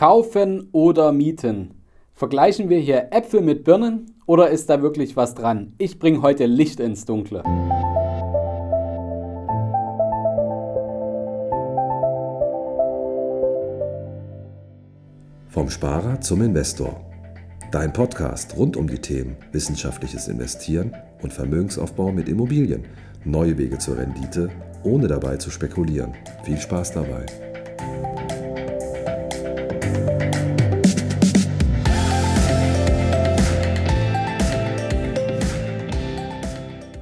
Kaufen oder mieten? Vergleichen wir hier Äpfel mit Birnen oder ist da wirklich was dran? Ich bringe heute Licht ins Dunkle. Vom Sparer zum Investor. Dein Podcast rund um die Themen wissenschaftliches Investieren und Vermögensaufbau mit Immobilien. Neue Wege zur Rendite, ohne dabei zu spekulieren. Viel Spaß dabei.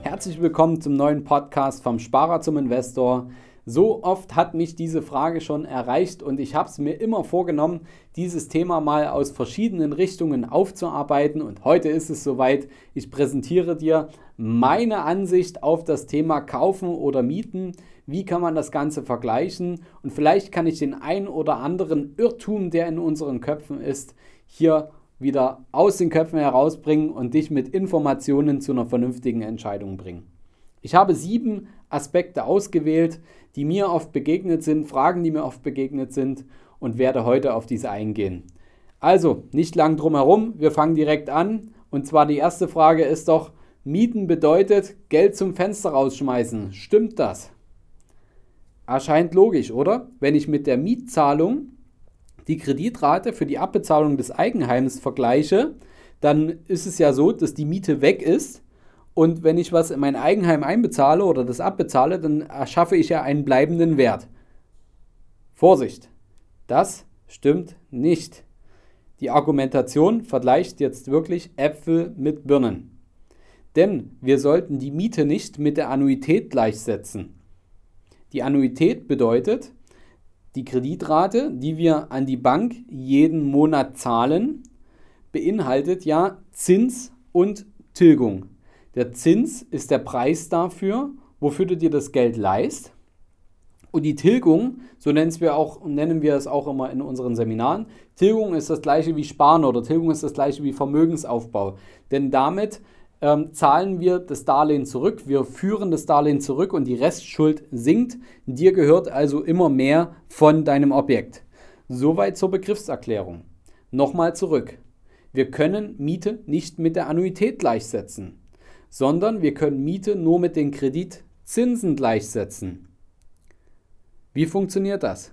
Herzlich willkommen zum neuen Podcast vom Sparer zum Investor. So oft hat mich diese Frage schon erreicht und ich habe es mir immer vorgenommen, dieses Thema mal aus verschiedenen Richtungen aufzuarbeiten. Und heute ist es soweit. Ich präsentiere dir meine Ansicht auf das Thema Kaufen oder Mieten. Wie kann man das Ganze vergleichen? Und vielleicht kann ich den ein oder anderen Irrtum, der in unseren Köpfen ist, hier wieder aus den Köpfen herausbringen und dich mit Informationen zu einer vernünftigen Entscheidung bringen. Ich habe sieben Aspekte ausgewählt, die mir oft begegnet sind, Fragen, die mir oft begegnet sind und werde heute auf diese eingehen. Also, nicht lang drum herum, wir fangen direkt an. Und zwar die erste Frage ist doch, Mieten bedeutet Geld zum Fenster rausschmeißen. Stimmt das? Erscheint logisch, oder? Wenn ich mit der Mietzahlung die Kreditrate für die Abbezahlung des Eigenheims vergleiche, dann ist es ja so, dass die Miete weg ist. Und wenn ich was in mein Eigenheim einbezahle oder das abbezahle, dann erschaffe ich ja einen bleibenden Wert. Vorsicht, das stimmt nicht. Die Argumentation vergleicht jetzt wirklich Äpfel mit Birnen. Denn wir sollten die Miete nicht mit der Annuität gleichsetzen. Die Annuität bedeutet, die Kreditrate, die wir an die Bank jeden Monat zahlen, beinhaltet ja Zins und Tilgung. Der Zins ist der Preis dafür, wofür du dir das Geld leist. Und die Tilgung, so nennen wir, auch, nennen wir es auch immer in unseren Seminaren, Tilgung ist das gleiche wie Sparen oder Tilgung ist das gleiche wie Vermögensaufbau. Denn damit ähm, zahlen wir das Darlehen zurück, wir führen das Darlehen zurück und die Restschuld sinkt. Dir gehört also immer mehr von deinem Objekt. Soweit zur Begriffserklärung. Nochmal zurück. Wir können Miete nicht mit der Annuität gleichsetzen, sondern wir können Miete nur mit den Kreditzinsen gleichsetzen. Wie funktioniert das?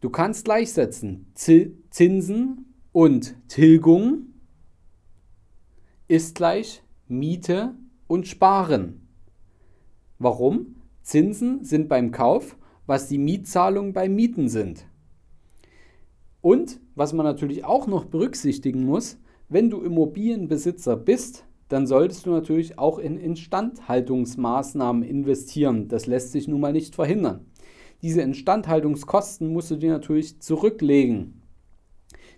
Du kannst gleichsetzen Zinsen und Tilgung ist gleich Miete und Sparen. Warum? Zinsen sind beim Kauf, was die Mietzahlungen beim Mieten sind. Und was man natürlich auch noch berücksichtigen muss, wenn du Immobilienbesitzer bist, dann solltest du natürlich auch in Instandhaltungsmaßnahmen investieren. Das lässt sich nun mal nicht verhindern. Diese Instandhaltungskosten musst du dir natürlich zurücklegen.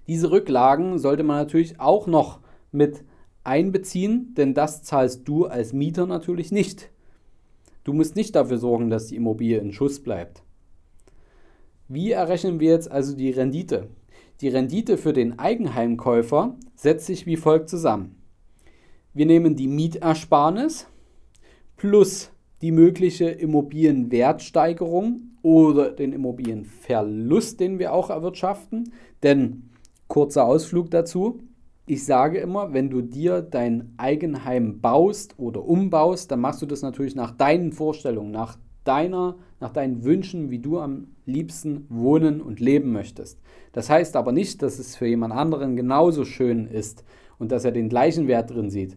Diese Rücklagen sollte man natürlich auch noch mit einbeziehen, denn das zahlst du als Mieter natürlich nicht. Du musst nicht dafür sorgen, dass die Immobilie in Schuss bleibt. Wie errechnen wir jetzt also die Rendite? Die Rendite für den Eigenheimkäufer setzt sich wie folgt zusammen. Wir nehmen die Mietersparnis plus die mögliche Immobilienwertsteigerung oder den Immobilienverlust, den wir auch erwirtschaften. Denn kurzer Ausflug dazu ich sage immer, wenn du dir dein Eigenheim baust oder umbaust, dann machst du das natürlich nach deinen Vorstellungen, nach deiner, nach deinen Wünschen, wie du am liebsten wohnen und leben möchtest. Das heißt aber nicht, dass es für jemand anderen genauso schön ist und dass er den gleichen Wert drin sieht.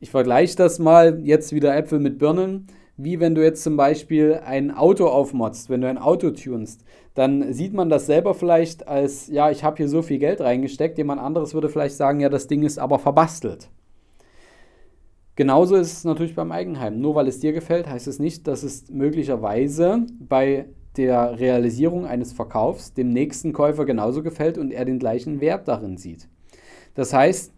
Ich vergleiche das mal jetzt wieder Äpfel mit Birnen wie wenn du jetzt zum Beispiel ein Auto aufmotzt, wenn du ein Auto tunst, dann sieht man das selber vielleicht als, ja, ich habe hier so viel Geld reingesteckt, jemand anderes würde vielleicht sagen, ja, das Ding ist aber verbastelt. Genauso ist es natürlich beim Eigenheim. Nur weil es dir gefällt, heißt es nicht, dass es möglicherweise bei der Realisierung eines Verkaufs dem nächsten Käufer genauso gefällt und er den gleichen Wert darin sieht. Das heißt,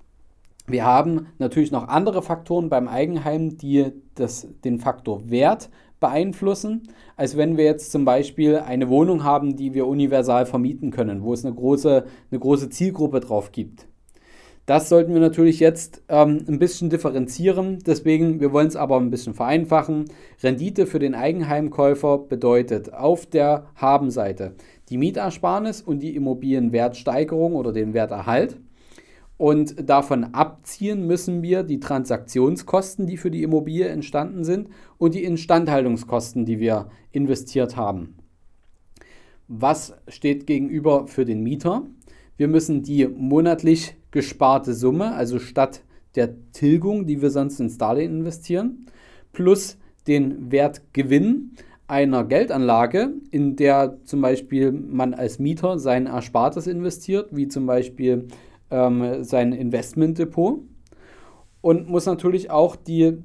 wir haben natürlich noch andere Faktoren beim Eigenheim, die das, den Faktor Wert beeinflussen, als wenn wir jetzt zum Beispiel eine Wohnung haben, die wir universal vermieten können, wo es eine große, eine große Zielgruppe drauf gibt. Das sollten wir natürlich jetzt ähm, ein bisschen differenzieren. Deswegen, wir wollen es aber ein bisschen vereinfachen. Rendite für den Eigenheimkäufer bedeutet auf der Habenseite die Mietersparnis und die Immobilienwertsteigerung oder den Werterhalt. Und davon abziehen müssen wir die Transaktionskosten, die für die Immobilie entstanden sind, und die Instandhaltungskosten, die wir investiert haben. Was steht gegenüber für den Mieter? Wir müssen die monatlich gesparte Summe, also statt der Tilgung, die wir sonst ins Darlehen investieren, plus den Wertgewinn einer Geldanlage, in der zum Beispiel man als Mieter sein Erspartes investiert, wie zum Beispiel ähm, sein Investmentdepot und muss natürlich auch die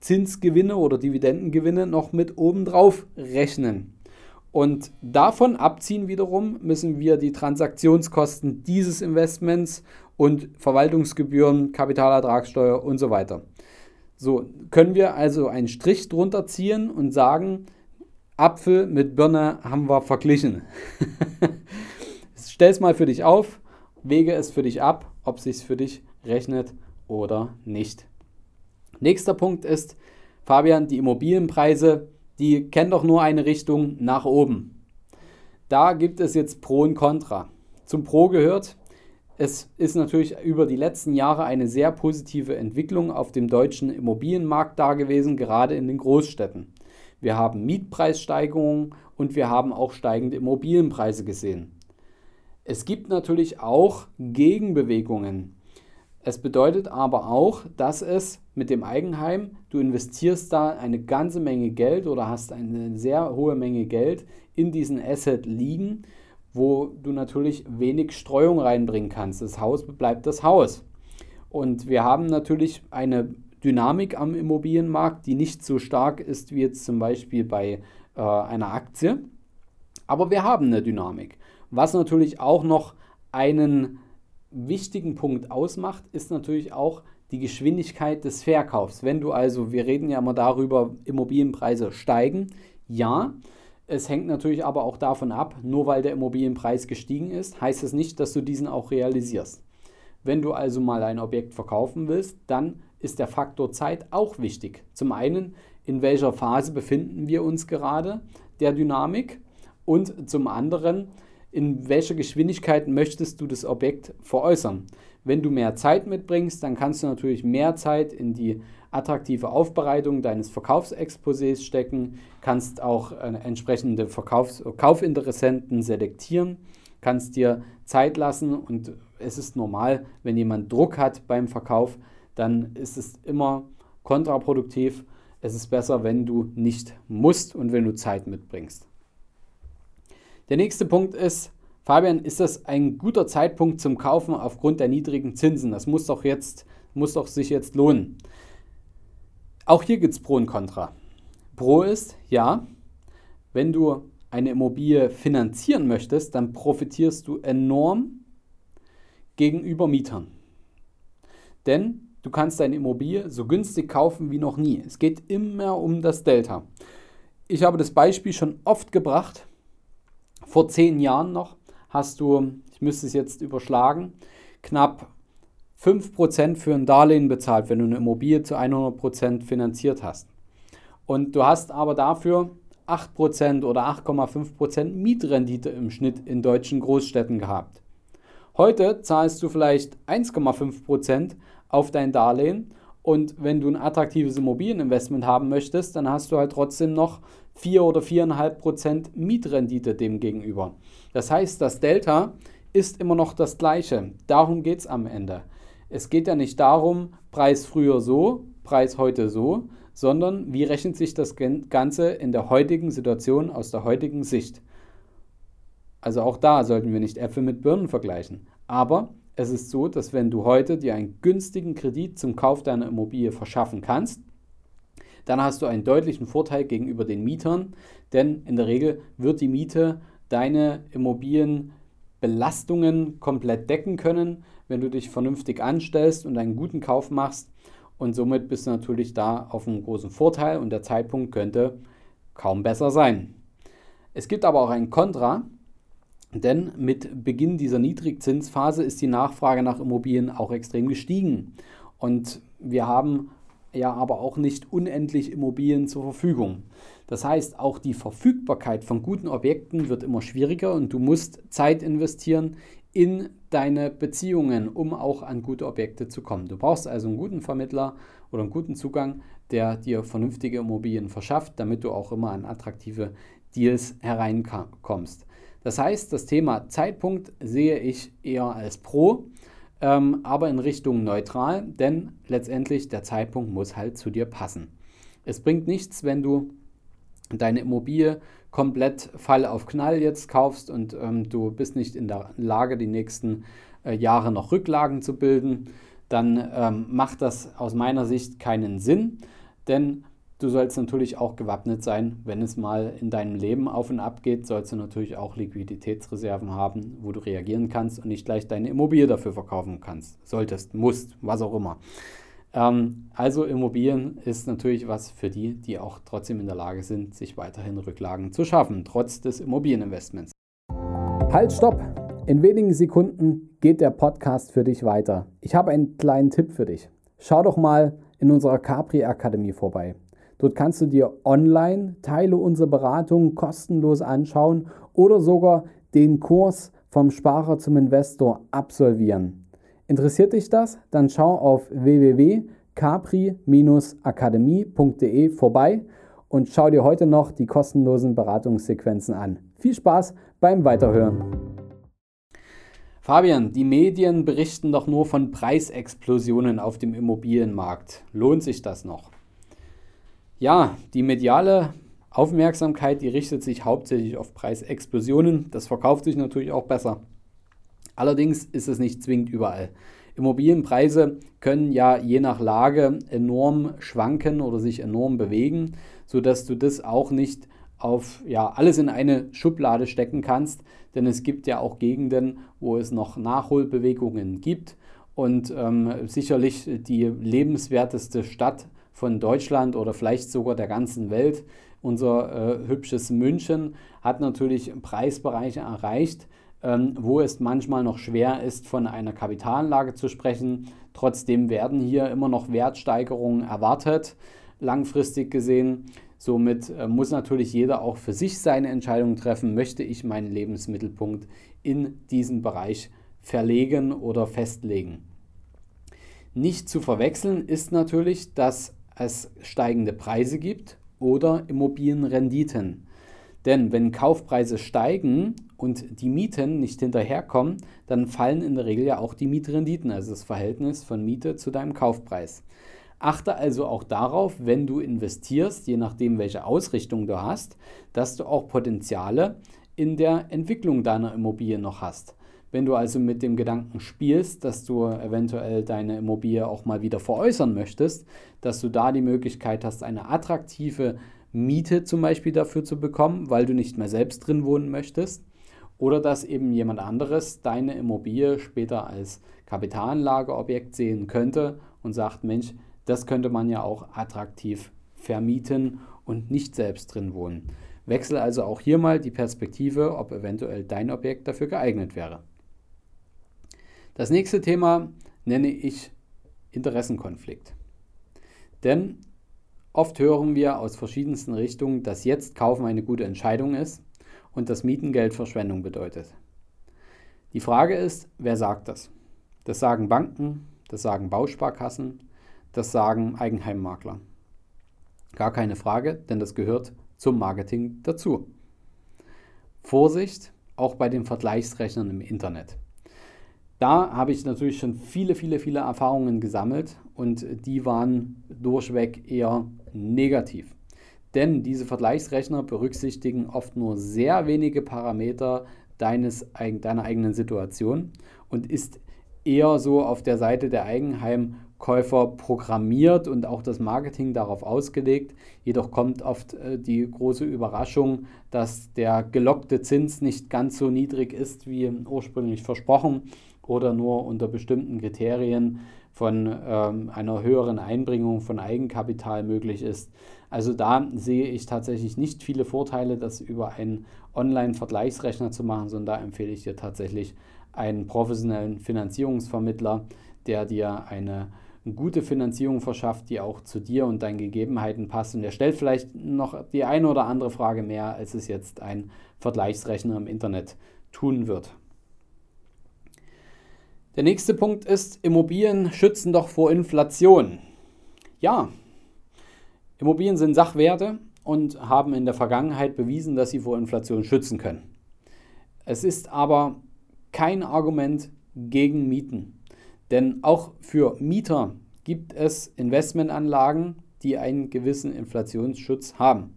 Zinsgewinne oder Dividendengewinne noch mit obendrauf rechnen. Und davon abziehen wiederum müssen wir die Transaktionskosten dieses Investments und Verwaltungsgebühren, Kapitalertragssteuer und so weiter. So können wir also einen Strich drunter ziehen und sagen, Apfel mit Birne haben wir verglichen. Stell es mal für dich auf, wege es für dich ab, ob es sich für dich rechnet oder nicht. Nächster Punkt ist, Fabian, die Immobilienpreise die kennen doch nur eine Richtung nach oben. Da gibt es jetzt Pro und Contra. Zum Pro gehört, es ist natürlich über die letzten Jahre eine sehr positive Entwicklung auf dem deutschen Immobilienmarkt da gewesen, gerade in den Großstädten. Wir haben Mietpreissteigerungen und wir haben auch steigende Immobilienpreise gesehen. Es gibt natürlich auch Gegenbewegungen. Es bedeutet aber auch, dass es mit dem Eigenheim, du investierst da eine ganze Menge Geld oder hast eine sehr hohe Menge Geld in diesen Asset liegen, wo du natürlich wenig Streuung reinbringen kannst. Das Haus bleibt das Haus. Und wir haben natürlich eine Dynamik am Immobilienmarkt, die nicht so stark ist wie jetzt zum Beispiel bei äh, einer Aktie. Aber wir haben eine Dynamik. Was natürlich auch noch einen wichtigen Punkt ausmacht, ist natürlich auch die Geschwindigkeit des Verkaufs. Wenn du also, wir reden ja immer darüber, Immobilienpreise steigen, ja, es hängt natürlich aber auch davon ab, nur weil der Immobilienpreis gestiegen ist, heißt es nicht, dass du diesen auch realisierst. Wenn du also mal ein Objekt verkaufen willst, dann ist der Faktor Zeit auch wichtig. Zum einen, in welcher Phase befinden wir uns gerade der Dynamik und zum anderen, in welcher Geschwindigkeit möchtest du das Objekt veräußern. Wenn du mehr Zeit mitbringst, dann kannst du natürlich mehr Zeit in die attraktive Aufbereitung deines Verkaufsexposés stecken, kannst auch äh, entsprechende Verkaufs Kaufinteressenten selektieren, kannst dir Zeit lassen und es ist normal, wenn jemand Druck hat beim Verkauf, dann ist es immer kontraproduktiv. Es ist besser, wenn du nicht musst und wenn du Zeit mitbringst. Der nächste Punkt ist, Fabian, ist das ein guter Zeitpunkt zum Kaufen aufgrund der niedrigen Zinsen? Das muss doch jetzt, muss doch sich jetzt lohnen. Auch hier gibt es Pro und Contra. Pro ist, ja, wenn du eine Immobilie finanzieren möchtest, dann profitierst du enorm gegenüber Mietern. Denn du kannst deine Immobilie so günstig kaufen wie noch nie. Es geht immer um das Delta. Ich habe das Beispiel schon oft gebracht. Vor zehn Jahren noch hast du, ich müsste es jetzt überschlagen, knapp 5% für ein Darlehen bezahlt, wenn du eine Immobilie zu 100% finanziert hast. Und du hast aber dafür 8% oder 8,5% Mietrendite im Schnitt in deutschen Großstädten gehabt. Heute zahlst du vielleicht 1,5% auf dein Darlehen und wenn du ein attraktives Immobilieninvestment haben möchtest, dann hast du halt trotzdem noch 4 oder 4,5 Prozent Mietrendite dem gegenüber. Das heißt, das Delta ist immer noch das gleiche. Darum geht es am Ende. Es geht ja nicht darum, Preis früher so, Preis heute so, sondern wie rechnet sich das Ganze in der heutigen Situation aus der heutigen Sicht. Also auch da sollten wir nicht Äpfel mit Birnen vergleichen. Aber es ist so, dass wenn du heute dir einen günstigen Kredit zum Kauf deiner Immobilie verschaffen kannst, dann hast du einen deutlichen Vorteil gegenüber den Mietern, denn in der Regel wird die Miete deine Immobilienbelastungen komplett decken können, wenn du dich vernünftig anstellst und einen guten Kauf machst. Und somit bist du natürlich da auf einem großen Vorteil und der Zeitpunkt könnte kaum besser sein. Es gibt aber auch ein Kontra, denn mit Beginn dieser Niedrigzinsphase ist die Nachfrage nach Immobilien auch extrem gestiegen. Und wir haben ja aber auch nicht unendlich Immobilien zur Verfügung. Das heißt, auch die Verfügbarkeit von guten Objekten wird immer schwieriger und du musst Zeit investieren in deine Beziehungen, um auch an gute Objekte zu kommen. Du brauchst also einen guten Vermittler oder einen guten Zugang, der dir vernünftige Immobilien verschafft, damit du auch immer an attraktive Deals hereinkommst. Das heißt, das Thema Zeitpunkt sehe ich eher als Pro, ähm, aber in Richtung neutral, denn letztendlich der Zeitpunkt muss halt zu dir passen. Es bringt nichts, wenn du deine Immobilie komplett Fall auf Knall jetzt kaufst und ähm, du bist nicht in der Lage, die nächsten äh, Jahre noch Rücklagen zu bilden, dann ähm, macht das aus meiner Sicht keinen Sinn, denn du sollst natürlich auch gewappnet sein, wenn es mal in deinem Leben auf und ab geht, sollst du natürlich auch Liquiditätsreserven haben, wo du reagieren kannst und nicht gleich deine Immobilie dafür verkaufen kannst, solltest, musst, was auch immer. Ähm, also Immobilien ist natürlich was für die, die auch trotzdem in der Lage sind, sich weiterhin Rücklagen zu schaffen, trotz des Immobilieninvestments. Halt, stopp! In wenigen Sekunden geht der Podcast für dich weiter. Ich habe einen kleinen Tipp für dich. Schau doch mal in unserer Capri Akademie vorbei. Dort kannst du dir online Teile unserer Beratung kostenlos anschauen oder sogar den Kurs vom Sparer zum Investor absolvieren. Interessiert dich das? Dann schau auf www.capri-akademie.de vorbei und schau dir heute noch die kostenlosen Beratungssequenzen an. Viel Spaß beim Weiterhören. Fabian, die Medien berichten doch nur von Preisexplosionen auf dem Immobilienmarkt. Lohnt sich das noch? Ja, die mediale Aufmerksamkeit, die richtet sich hauptsächlich auf Preisexplosionen. Das verkauft sich natürlich auch besser. Allerdings ist es nicht zwingend überall. Immobilienpreise können ja je nach Lage enorm schwanken oder sich enorm bewegen, sodass du das auch nicht auf ja, alles in eine Schublade stecken kannst, denn es gibt ja auch Gegenden, wo es noch Nachholbewegungen gibt und ähm, sicherlich die lebenswerteste Stadt von Deutschland oder vielleicht sogar der ganzen Welt, unser äh, hübsches München, hat natürlich Preisbereiche erreicht, ähm, wo es manchmal noch schwer ist, von einer Kapitalanlage zu sprechen. Trotzdem werden hier immer noch Wertsteigerungen erwartet, langfristig gesehen. Somit äh, muss natürlich jeder auch für sich seine Entscheidung treffen, möchte ich meinen Lebensmittelpunkt in diesem Bereich verlegen oder festlegen. Nicht zu verwechseln ist natürlich, dass es steigende Preise gibt oder Immobilienrenditen. Denn wenn Kaufpreise steigen und die Mieten nicht hinterherkommen, dann fallen in der Regel ja auch die Mietrenditen, also das Verhältnis von Miete zu deinem Kaufpreis. Achte also auch darauf, wenn du investierst, je nachdem welche Ausrichtung du hast, dass du auch Potenziale in der Entwicklung deiner Immobilie noch hast. Wenn du also mit dem Gedanken spielst, dass du eventuell deine Immobilie auch mal wieder veräußern möchtest, dass du da die Möglichkeit hast, eine attraktive Miete zum Beispiel dafür zu bekommen, weil du nicht mehr selbst drin wohnen möchtest. Oder dass eben jemand anderes deine Immobilie später als Kapitalanlageobjekt sehen könnte und sagt, Mensch, das könnte man ja auch attraktiv vermieten und nicht selbst drin wohnen. Wechsel also auch hier mal die Perspektive, ob eventuell dein Objekt dafür geeignet wäre. Das nächste Thema nenne ich Interessenkonflikt. Denn Oft hören wir aus verschiedensten Richtungen, dass jetzt kaufen eine gute Entscheidung ist und das Mietengeld Verschwendung bedeutet. Die Frage ist, wer sagt das? Das sagen Banken, das sagen Bausparkassen, das sagen Eigenheimmakler. Gar keine Frage, denn das gehört zum Marketing dazu. Vorsicht, auch bei den Vergleichsrechnern im Internet. Da habe ich natürlich schon viele, viele, viele Erfahrungen gesammelt und die waren durchweg eher negativ. Denn diese Vergleichsrechner berücksichtigen oft nur sehr wenige Parameter deines, deiner eigenen Situation und ist eher so auf der Seite der Eigenheimkäufer programmiert und auch das Marketing darauf ausgelegt. Jedoch kommt oft äh, die große Überraschung, dass der gelockte Zins nicht ganz so niedrig ist wie ursprünglich versprochen oder nur unter bestimmten Kriterien von ähm, einer höheren Einbringung von Eigenkapital möglich ist. Also da sehe ich tatsächlich nicht viele Vorteile, das über einen Online-Vergleichsrechner zu machen, sondern da empfehle ich dir tatsächlich einen professionellen Finanzierungsvermittler, der dir eine gute Finanzierung verschafft, die auch zu dir und deinen Gegebenheiten passt. Und er stellt vielleicht noch die eine oder andere Frage mehr, als es jetzt ein Vergleichsrechner im Internet tun wird. Der nächste Punkt ist, Immobilien schützen doch vor Inflation. Ja, Immobilien sind Sachwerte und haben in der Vergangenheit bewiesen, dass sie vor Inflation schützen können. Es ist aber kein Argument gegen Mieten. Denn auch für Mieter gibt es Investmentanlagen, die einen gewissen Inflationsschutz haben.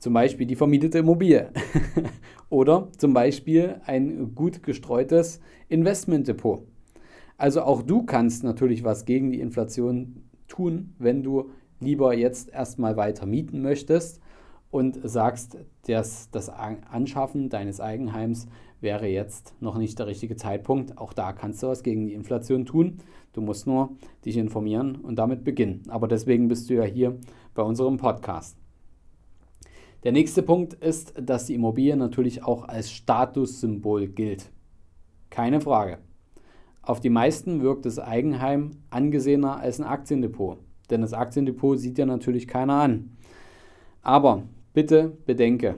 Zum Beispiel die vermietete Immobilie oder zum Beispiel ein gut gestreutes Investmentdepot. Also auch du kannst natürlich was gegen die Inflation tun, wenn du lieber jetzt erstmal weiter mieten möchtest und sagst, dass das Anschaffen deines Eigenheims wäre jetzt noch nicht der richtige Zeitpunkt. Auch da kannst du was gegen die Inflation tun. Du musst nur dich informieren und damit beginnen. Aber deswegen bist du ja hier bei unserem Podcast. Der nächste Punkt ist, dass die Immobilie natürlich auch als Statussymbol gilt. Keine Frage. Auf die meisten wirkt das Eigenheim angesehener als ein Aktiendepot, denn das Aktiendepot sieht ja natürlich keiner an. Aber bitte bedenke,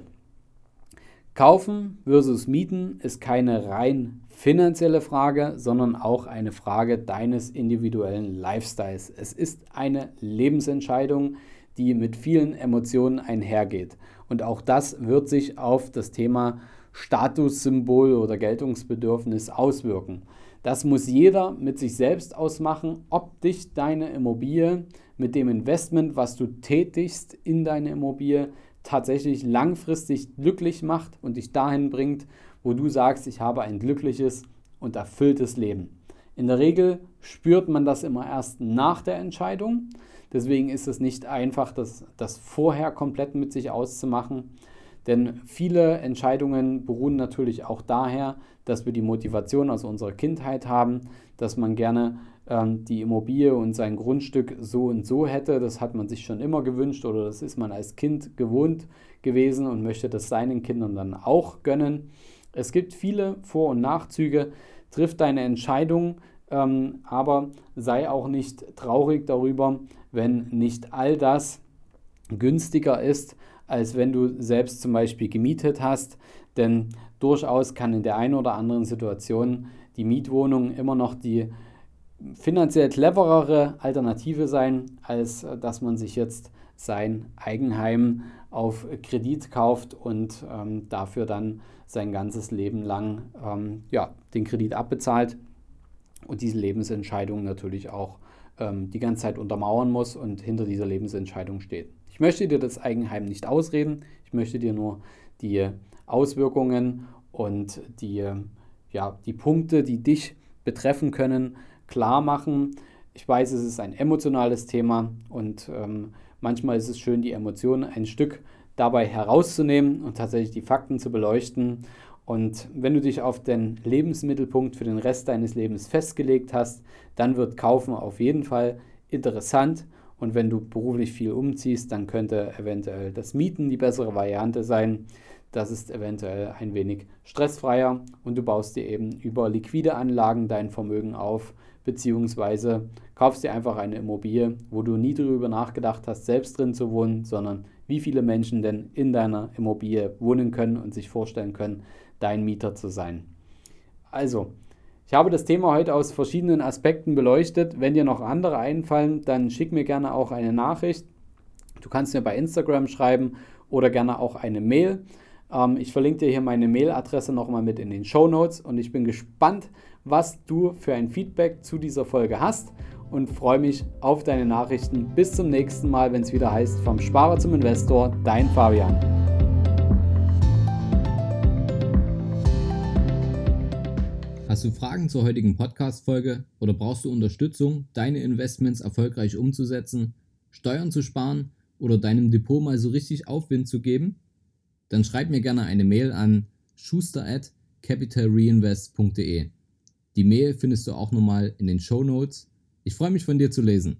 kaufen versus mieten ist keine rein finanzielle Frage, sondern auch eine Frage deines individuellen Lifestyles. Es ist eine Lebensentscheidung, die mit vielen Emotionen einhergeht. Und auch das wird sich auf das Thema Statussymbol oder Geltungsbedürfnis auswirken. Das muss jeder mit sich selbst ausmachen, ob dich deine Immobilie mit dem Investment, was du tätigst in deine Immobilie, tatsächlich langfristig glücklich macht und dich dahin bringt, wo du sagst, ich habe ein glückliches und erfülltes Leben. In der Regel spürt man das immer erst nach der Entscheidung. Deswegen ist es nicht einfach, das, das vorher komplett mit sich auszumachen. Denn viele Entscheidungen beruhen natürlich auch daher, dass wir die Motivation aus unserer Kindheit haben, dass man gerne ähm, die Immobilie und sein Grundstück so und so hätte. Das hat man sich schon immer gewünscht oder das ist man als Kind gewohnt gewesen und möchte das seinen Kindern dann auch gönnen. Es gibt viele Vor- und Nachzüge. Triff deine Entscheidung, ähm, aber sei auch nicht traurig darüber, wenn nicht all das günstiger ist, als wenn du selbst zum Beispiel gemietet hast. Denn durchaus kann in der einen oder anderen Situation die Mietwohnung immer noch die finanziell cleverere Alternative sein, als äh, dass man sich jetzt sein Eigenheim auf Kredit kauft und ähm, dafür dann sein ganzes Leben lang ähm, ja, den Kredit abbezahlt und diese Lebensentscheidung natürlich auch ähm, die ganze Zeit untermauern muss und hinter dieser Lebensentscheidung steht. Ich möchte dir das Eigenheim nicht ausreden, ich möchte dir nur die Auswirkungen und die, ja, die Punkte, die dich betreffen können, klar machen. Ich weiß, es ist ein emotionales Thema und ähm, manchmal ist es schön, die Emotionen ein Stück dabei herauszunehmen und tatsächlich die Fakten zu beleuchten. Und wenn du dich auf den Lebensmittelpunkt für den Rest deines Lebens festgelegt hast, dann wird Kaufen auf jeden Fall interessant. Und wenn du beruflich viel umziehst, dann könnte eventuell das Mieten die bessere Variante sein. Das ist eventuell ein wenig stressfreier und du baust dir eben über liquide Anlagen dein Vermögen auf, beziehungsweise kaufst dir einfach eine Immobilie, wo du nie darüber nachgedacht hast, selbst drin zu wohnen, sondern wie viele Menschen denn in deiner Immobilie wohnen können und sich vorstellen können, dein Mieter zu sein. Also, ich habe das Thema heute aus verschiedenen Aspekten beleuchtet. Wenn dir noch andere einfallen, dann schick mir gerne auch eine Nachricht. Du kannst mir bei Instagram schreiben oder gerne auch eine Mail. Ähm, ich verlinke dir hier meine Mailadresse nochmal mit in den Show Notes und ich bin gespannt, was du für ein Feedback zu dieser Folge hast und freue mich auf deine Nachrichten. Bis zum nächsten Mal, wenn es wieder heißt, vom Sparer zum Investor, dein Fabian. Hast du Fragen zur heutigen Podcast-Folge oder brauchst du Unterstützung, deine Investments erfolgreich umzusetzen, Steuern zu sparen oder deinem Depot mal so richtig Aufwind zu geben? Dann schreib mir gerne eine Mail an schuster at capitalreinvest.de. Die Mail findest du auch nochmal in den Show Notes. Ich freue mich von dir zu lesen.